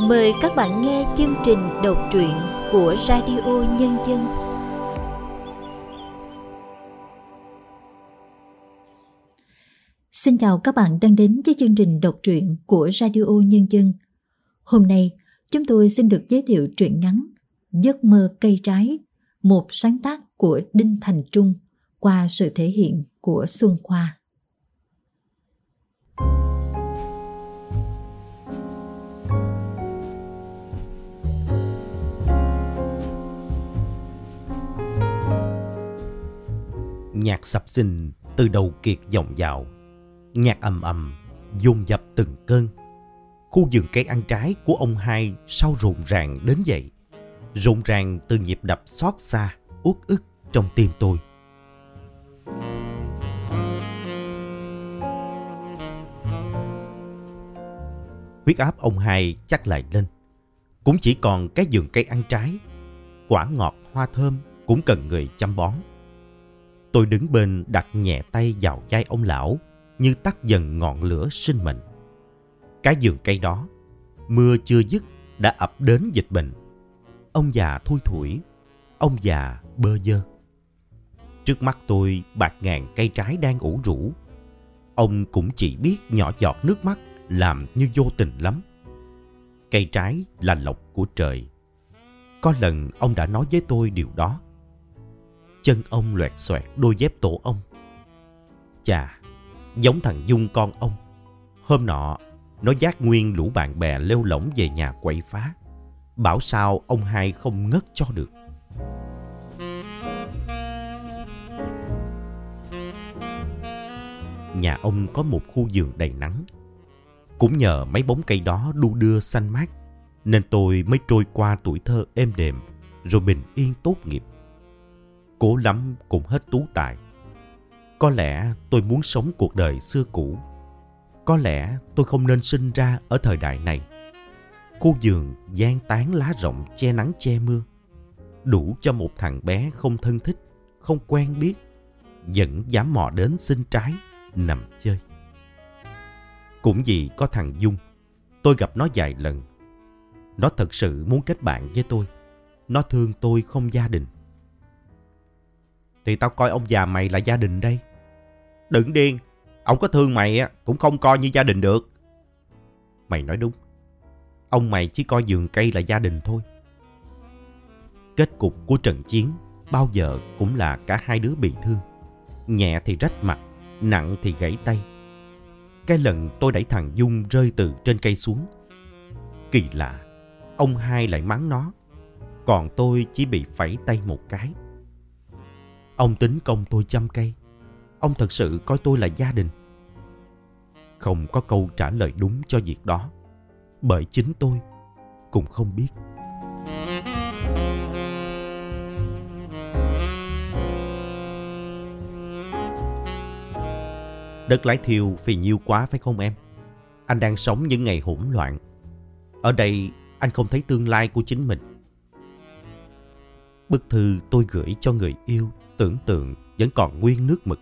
Mời các bạn nghe chương trình đọc truyện của Radio Nhân dân. Xin chào các bạn đang đến với chương trình đọc truyện của Radio Nhân dân. Hôm nay, chúng tôi xin được giới thiệu truyện ngắn Giấc mơ cây trái, một sáng tác của Đinh Thành Trung qua sự thể hiện của Xuân Khoa. Nhạc sập sình từ đầu kiệt dòng dạo. Nhạc ầm ầm, dồn dập từng cơn. Khu vườn cây ăn trái của ông hai sau rộn ràng đến vậy? Rộn ràng từ nhịp đập xót xa, uất ức trong tim tôi. Huyết áp ông hai chắc lại lên. Cũng chỉ còn cái vườn cây ăn trái. Quả ngọt, hoa thơm cũng cần người chăm bón. Tôi đứng bên đặt nhẹ tay vào vai ông lão như tắt dần ngọn lửa sinh mệnh. Cái vườn cây đó, mưa chưa dứt đã ập đến dịch bệnh. Ông già thui thủi, ông già bơ dơ. Trước mắt tôi bạc ngàn cây trái đang ủ rũ. Ông cũng chỉ biết nhỏ giọt nước mắt làm như vô tình lắm. Cây trái là lộc của trời. Có lần ông đã nói với tôi điều đó chân ông loẹt xoẹt đôi dép tổ ông. Chà, giống thằng Dung con ông. Hôm nọ, nó giác nguyên lũ bạn bè lêu lỏng về nhà quậy phá. Bảo sao ông hai không ngất cho được. Nhà ông có một khu vườn đầy nắng. Cũng nhờ mấy bóng cây đó đu đưa xanh mát, nên tôi mới trôi qua tuổi thơ êm đềm, rồi bình yên tốt nghiệp cố lắm cũng hết tú tài. Có lẽ tôi muốn sống cuộc đời xưa cũ. Có lẽ tôi không nên sinh ra ở thời đại này. Khu vườn gian tán lá rộng che nắng che mưa. Đủ cho một thằng bé không thân thích, không quen biết, vẫn dám mò đến xin trái, nằm chơi. Cũng vì có thằng Dung, tôi gặp nó vài lần. Nó thật sự muốn kết bạn với tôi. Nó thương tôi không gia đình thì tao coi ông già mày là gia đình đây. Đừng điên, ông có thương mày á cũng không coi như gia đình được. Mày nói đúng, ông mày chỉ coi giường cây là gia đình thôi. Kết cục của trận chiến bao giờ cũng là cả hai đứa bị thương. Nhẹ thì rách mặt, nặng thì gãy tay. Cái lần tôi đẩy thằng Dung rơi từ trên cây xuống. Kỳ lạ, ông hai lại mắng nó. Còn tôi chỉ bị phẩy tay một cái. Ông tính công tôi chăm cây. Ông thật sự coi tôi là gia đình. Không có câu trả lời đúng cho việc đó. Bởi chính tôi cũng không biết. Đất lái thiêu phì nhiêu quá phải không em? Anh đang sống những ngày hỗn loạn. Ở đây, anh không thấy tương lai của chính mình. Bức thư tôi gửi cho người yêu tưởng tượng vẫn còn nguyên nước mực.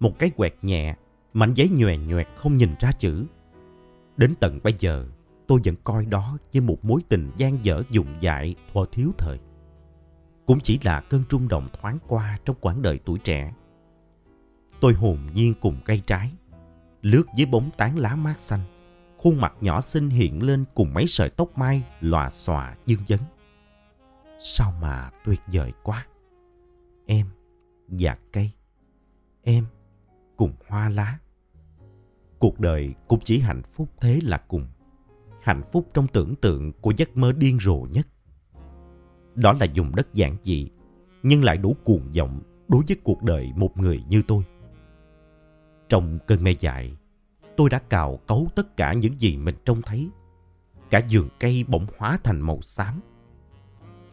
Một cái quẹt nhẹ, mảnh giấy nhòe nhòe không nhìn ra chữ. Đến tận bây giờ, tôi vẫn coi đó như một mối tình gian dở dụng dại thuở thiếu thời. Cũng chỉ là cơn rung động thoáng qua trong quãng đời tuổi trẻ. Tôi hồn nhiên cùng cây trái, lướt dưới bóng tán lá mát xanh. Khuôn mặt nhỏ xinh hiện lên cùng mấy sợi tóc mai lòa xòa dương vấn. Sao mà tuyệt vời quá! Em và cây. Em cùng hoa lá. Cuộc đời cũng chỉ hạnh phúc thế là cùng. Hạnh phúc trong tưởng tượng của giấc mơ điên rồ nhất. Đó là dùng đất giản dị, nhưng lại đủ cuồng vọng đối với cuộc đời một người như tôi. Trong cơn mê dại, tôi đã cào cấu tất cả những gì mình trông thấy. Cả vườn cây bỗng hóa thành màu xám.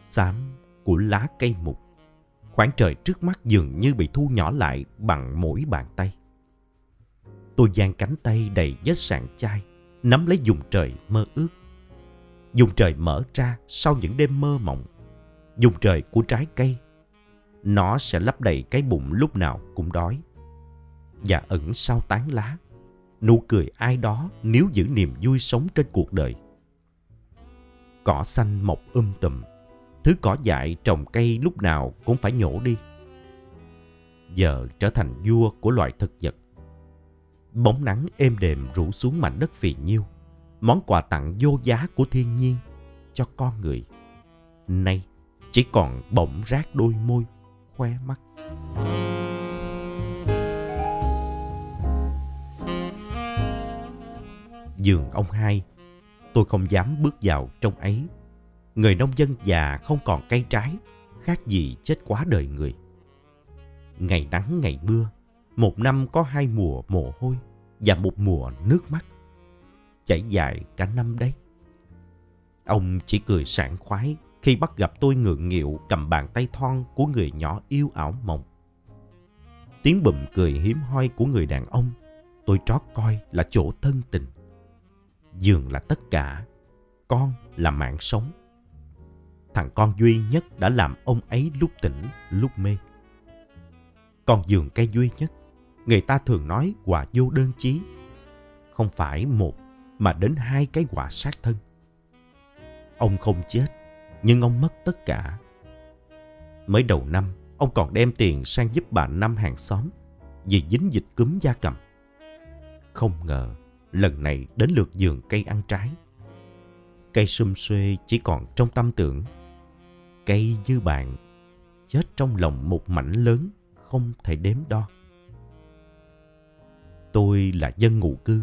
Xám của lá cây mục. Khoảng trời trước mắt dường như bị thu nhỏ lại bằng mỗi bàn tay. Tôi giang cánh tay đầy vết sạn chai, nắm lấy dùng trời mơ ước. Dùng trời mở ra sau những đêm mơ mộng. Dùng trời của trái cây. Nó sẽ lấp đầy cái bụng lúc nào cũng đói. Và ẩn sau tán lá, nụ cười ai đó nếu giữ niềm vui sống trên cuộc đời. Cỏ xanh mọc um tùm. Thứ cỏ dại trồng cây lúc nào cũng phải nhổ đi. Giờ trở thành vua của loại thực vật. Bóng nắng êm đềm rủ xuống mảnh đất phì nhiêu. Món quà tặng vô giá của thiên nhiên cho con người. Nay chỉ còn bỗng rác đôi môi, khoe mắt. giường ông hai tôi không dám bước vào trong ấy người nông dân già không còn cây trái, khác gì chết quá đời người. Ngày nắng, ngày mưa, một năm có hai mùa mồ hôi và một mùa nước mắt. Chảy dài cả năm đấy. Ông chỉ cười sảng khoái khi bắt gặp tôi ngượng nghịu cầm bàn tay thon của người nhỏ yêu ảo mộng. Tiếng bụm cười hiếm hoi của người đàn ông, tôi trót coi là chỗ thân tình. Giường là tất cả, con là mạng sống thằng con duy nhất đã làm ông ấy lúc tỉnh, lúc mê. Con giường cây duy nhất, người ta thường nói quả vô đơn chí. Không phải một, mà đến hai cái quả sát thân. Ông không chết, nhưng ông mất tất cả. Mới đầu năm, ông còn đem tiền sang giúp bà năm hàng xóm vì dính dịch cúm da cầm. Không ngờ, lần này đến lượt giường cây ăn trái. Cây sum xuê chỉ còn trong tâm tưởng. Cây như bạn, chết trong lòng một mảnh lớn không thể đếm đo. Tôi là dân ngụ cư,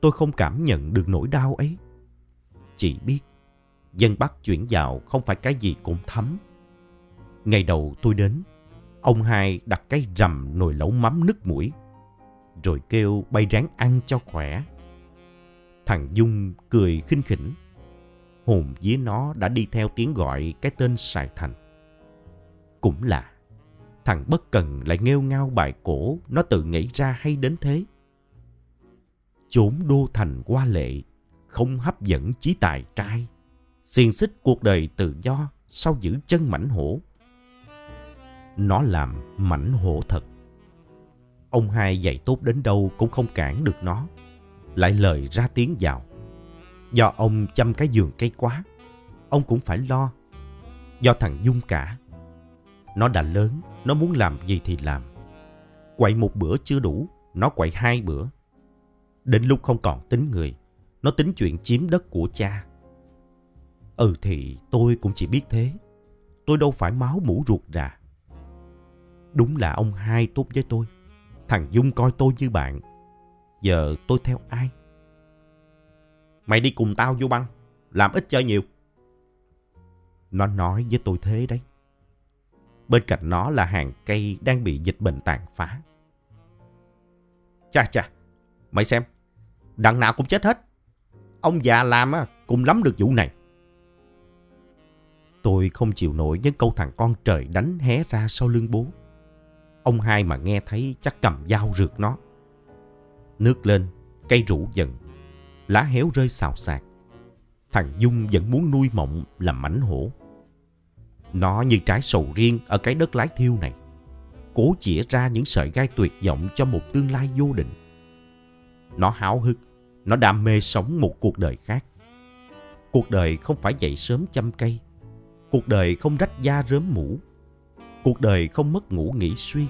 tôi không cảm nhận được nỗi đau ấy. Chỉ biết, dân Bắc chuyển vào không phải cái gì cũng thấm. Ngày đầu tôi đến, ông hai đặt cái rầm nồi lẩu mắm nứt mũi, rồi kêu bay ráng ăn cho khỏe. Thằng Dung cười khinh khỉnh. Hồn dưới nó đã đi theo tiếng gọi cái tên Sài Thành. Cũng là, thằng bất cần lại nghêu ngao bài cổ nó tự nghĩ ra hay đến thế. Chốn đô thành qua lệ, không hấp dẫn chí tài trai. Xiên xích cuộc đời tự do sau giữ chân mảnh hổ. Nó làm mảnh hổ thật. Ông hai dạy tốt đến đâu cũng không cản được nó lại lời ra tiếng vào. Do ông chăm cái giường cây quá, ông cũng phải lo. Do thằng Dung cả. Nó đã lớn, nó muốn làm gì thì làm. Quậy một bữa chưa đủ, nó quậy hai bữa. Đến lúc không còn tính người, nó tính chuyện chiếm đất của cha. Ừ thì tôi cũng chỉ biết thế. Tôi đâu phải máu mũ ruột rà. Đúng là ông hai tốt với tôi. Thằng Dung coi tôi như bạn Giờ tôi theo ai? Mày đi cùng tao vô băng. Làm ít chơi nhiều. Nó nói với tôi thế đấy. Bên cạnh nó là hàng cây đang bị dịch bệnh tàn phá. Chà chà, mày xem. Đằng nào cũng chết hết. Ông già làm cũng lắm được vụ này. Tôi không chịu nổi những câu thằng con trời đánh hé ra sau lưng bố. Ông hai mà nghe thấy chắc cầm dao rượt nó. Nước lên, cây rủ dần, lá héo rơi xào xạc. Thằng Dung vẫn muốn nuôi mộng làm mảnh hổ. Nó như trái sầu riêng ở cái đất lái thiêu này. Cố chĩa ra những sợi gai tuyệt vọng cho một tương lai vô định. Nó háo hức, nó đam mê sống một cuộc đời khác. Cuộc đời không phải dậy sớm chăm cây. Cuộc đời không rách da rớm mũ. Cuộc đời không mất ngủ nghỉ suy.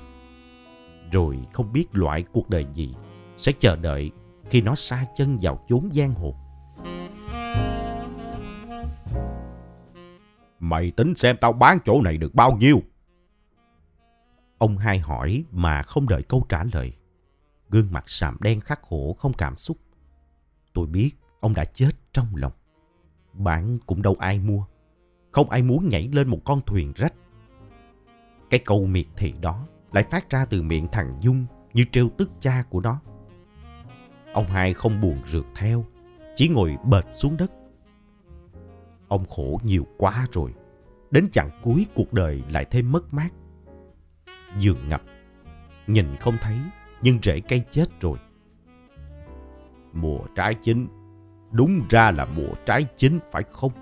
Rồi không biết loại cuộc đời gì sẽ chờ đợi khi nó xa chân vào chốn giang hồ. Mày tính xem tao bán chỗ này được bao nhiêu? Ông hai hỏi mà không đợi câu trả lời. Gương mặt sạm đen khắc khổ không cảm xúc. Tôi biết ông đã chết trong lòng. Bán cũng đâu ai mua. Không ai muốn nhảy lên một con thuyền rách. Cái câu miệt thị đó lại phát ra từ miệng thằng Dung như trêu tức cha của nó. Ông hai không buồn rượt theo, chỉ ngồi bệt xuống đất. Ông khổ nhiều quá rồi, đến chặng cuối cuộc đời lại thêm mất mát. Giường ngập, nhìn không thấy nhưng rễ cây chết rồi. Mùa trái chín, đúng ra là mùa trái chín phải không?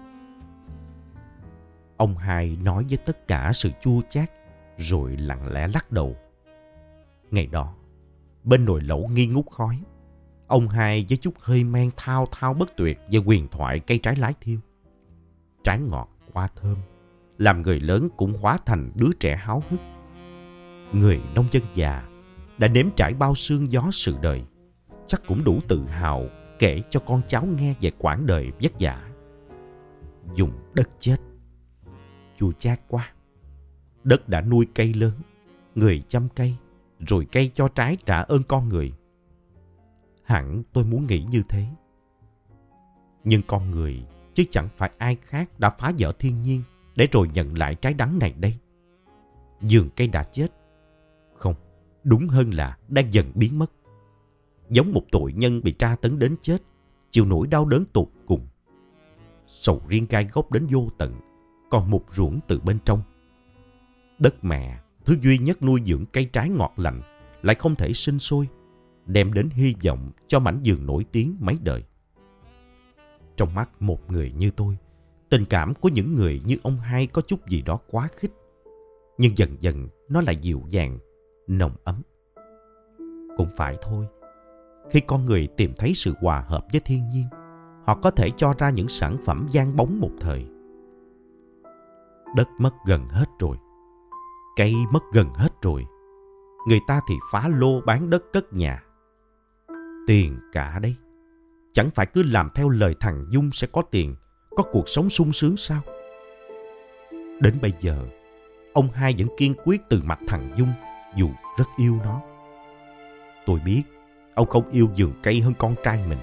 Ông hai nói với tất cả sự chua chát rồi lặng lẽ lắc đầu. Ngày đó, bên nồi lẩu nghi ngút khói, Ông hai với chút hơi men thao thao bất tuyệt về quyền thoại cây trái lái thiêu. trái ngọt quá thơm, làm người lớn cũng hóa thành đứa trẻ háo hức. Người nông dân già đã nếm trải bao sương gió sự đời, chắc cũng đủ tự hào kể cho con cháu nghe về quãng đời vất vả. Dùng đất chết, chua chát quá. Đất đã nuôi cây lớn, người chăm cây, rồi cây cho trái trả ơn con người. Hẳn tôi muốn nghĩ như thế. Nhưng con người chứ chẳng phải ai khác đã phá vỡ thiên nhiên để rồi nhận lại trái đắng này đây. Dường cây đã chết. Không, đúng hơn là đang dần biến mất. Giống một tội nhân bị tra tấn đến chết, chịu nỗi đau đớn tột cùng. Sầu riêng gai gốc đến vô tận, còn một ruộng từ bên trong. Đất mẹ, thứ duy nhất nuôi dưỡng cây trái ngọt lành, lại không thể sinh sôi, đem đến hy vọng cho mảnh giường nổi tiếng mấy đời. Trong mắt một người như tôi, tình cảm của những người như ông hai có chút gì đó quá khích. Nhưng dần dần nó lại dịu dàng, nồng ấm. Cũng phải thôi, khi con người tìm thấy sự hòa hợp với thiên nhiên, họ có thể cho ra những sản phẩm gian bóng một thời. Đất mất gần hết rồi, cây mất gần hết rồi, người ta thì phá lô bán đất cất nhà. Tiền cả đấy. Chẳng phải cứ làm theo lời thằng Dung sẽ có tiền, có cuộc sống sung sướng sao? Đến bây giờ, ông hai vẫn kiên quyết từ mặt thằng Dung dù rất yêu nó. Tôi biết ông không yêu vườn cây hơn con trai mình.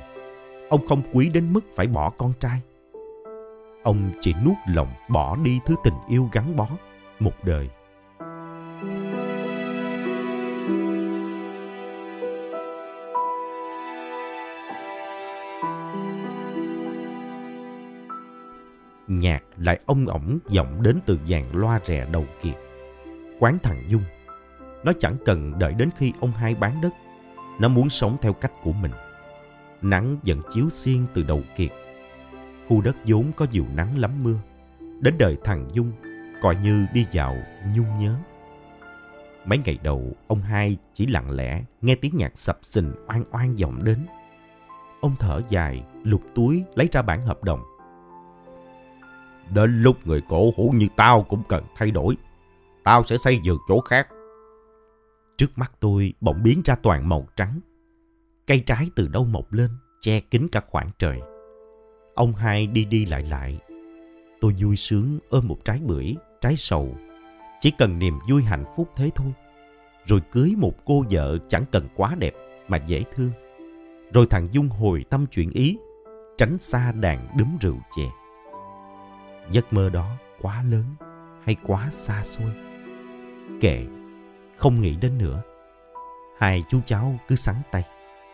Ông không quý đến mức phải bỏ con trai. Ông chỉ nuốt lòng bỏ đi thứ tình yêu gắn bó một đời. Nhạc lại ông ổng vọng đến từ dàn loa rè đầu kiệt. Quán thằng Dung. Nó chẳng cần đợi đến khi ông hai bán đất. Nó muốn sống theo cách của mình. Nắng vẫn chiếu xiên từ đầu kiệt. Khu đất vốn có nhiều nắng lắm mưa. Đến đời thằng Dung, coi như đi vào nhung nhớ. Mấy ngày đầu, ông hai chỉ lặng lẽ nghe tiếng nhạc sập sình oan oan vọng đến. Ông thở dài, lục túi lấy ra bản hợp đồng Đến lúc người cổ hủ như tao cũng cần thay đổi. Tao sẽ xây dựng chỗ khác. Trước mắt tôi bỗng biến ra toàn màu trắng. Cây trái từ đâu mọc lên, che kín cả khoảng trời. Ông hai đi đi lại lại. Tôi vui sướng ôm một trái bưởi, trái sầu. Chỉ cần niềm vui hạnh phúc thế thôi. Rồi cưới một cô vợ chẳng cần quá đẹp mà dễ thương. Rồi thằng Dung hồi tâm chuyển ý, tránh xa đàn đấm rượu chè giấc mơ đó quá lớn hay quá xa xôi? Kệ, không nghĩ đến nữa. Hai chú cháu cứ sắn tay,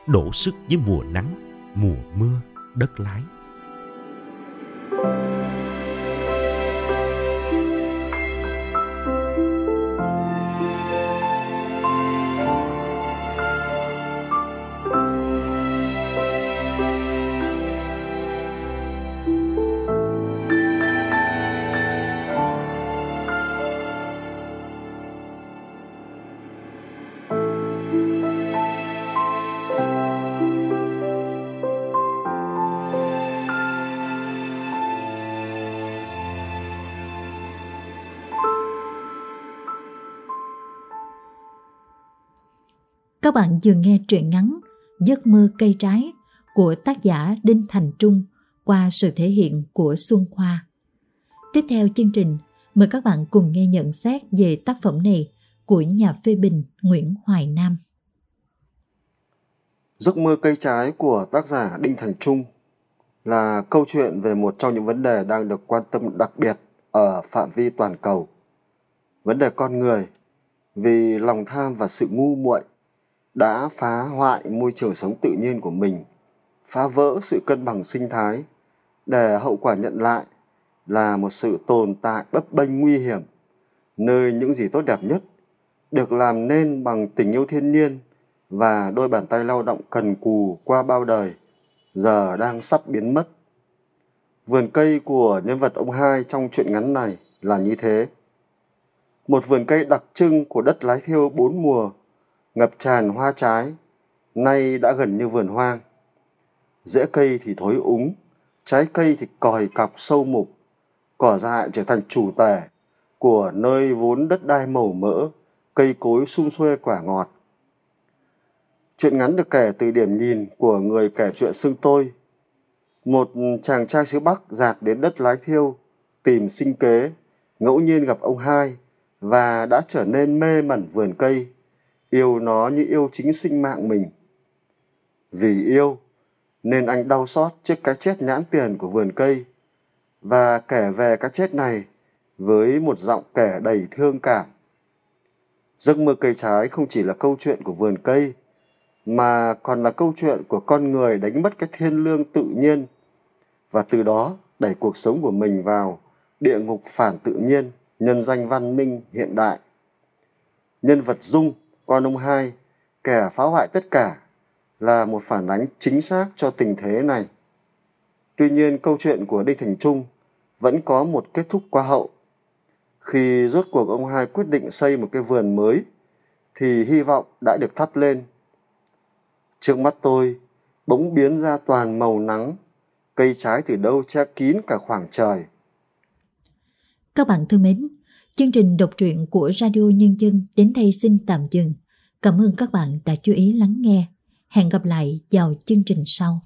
đổ sức với mùa nắng, mùa mưa, đất lái. Các bạn vừa nghe truyện ngắn Giấc mơ cây trái của tác giả Đinh Thành Trung qua sự thể hiện của Xuân Khoa. Tiếp theo chương trình, mời các bạn cùng nghe nhận xét về tác phẩm này của nhà phê bình Nguyễn Hoài Nam. Giấc mơ cây trái của tác giả Đinh Thành Trung là câu chuyện về một trong những vấn đề đang được quan tâm đặc biệt ở phạm vi toàn cầu. Vấn đề con người vì lòng tham và sự ngu muội đã phá hoại môi trường sống tự nhiên của mình, phá vỡ sự cân bằng sinh thái, để hậu quả nhận lại là một sự tồn tại bấp bênh nguy hiểm, nơi những gì tốt đẹp nhất được làm nên bằng tình yêu thiên nhiên và đôi bàn tay lao động cần cù qua bao đời, giờ đang sắp biến mất. Vườn cây của nhân vật ông hai trong truyện ngắn này là như thế. Một vườn cây đặc trưng của đất lái thiêu bốn mùa ngập tràn hoa trái, nay đã gần như vườn hoang. Rễ cây thì thối úng, trái cây thì còi cọc sâu mục, cỏ dại trở thành chủ tể của nơi vốn đất đai màu mỡ, cây cối sum xuê quả ngọt. Chuyện ngắn được kể từ điểm nhìn của người kể chuyện xưng tôi. Một chàng trai xứ Bắc dạt đến đất lái thiêu, tìm sinh kế, ngẫu nhiên gặp ông hai và đã trở nên mê mẩn vườn cây, yêu nó như yêu chính sinh mạng mình. Vì yêu, nên anh đau xót trước cái chết nhãn tiền của vườn cây và kể về cái chết này với một giọng kể đầy thương cảm. Giấc mơ cây trái không chỉ là câu chuyện của vườn cây, mà còn là câu chuyện của con người đánh mất cái thiên lương tự nhiên và từ đó đẩy cuộc sống của mình vào địa ngục phản tự nhiên, nhân danh văn minh hiện đại. Nhân vật Dung, con ông hai, kẻ phá hoại tất cả, là một phản ánh chính xác cho tình thế này. Tuy nhiên câu chuyện của Đinh Thành Trung vẫn có một kết thúc quá hậu. Khi rốt cuộc ông hai quyết định xây một cái vườn mới, thì hy vọng đã được thắp lên. Trước mắt tôi, bỗng biến ra toàn màu nắng, cây trái từ đâu che kín cả khoảng trời. Các bạn thân mến, chương trình đọc truyện của Radio Nhân dân đến đây xin tạm dừng. Cảm ơn các bạn đã chú ý lắng nghe. Hẹn gặp lại vào chương trình sau.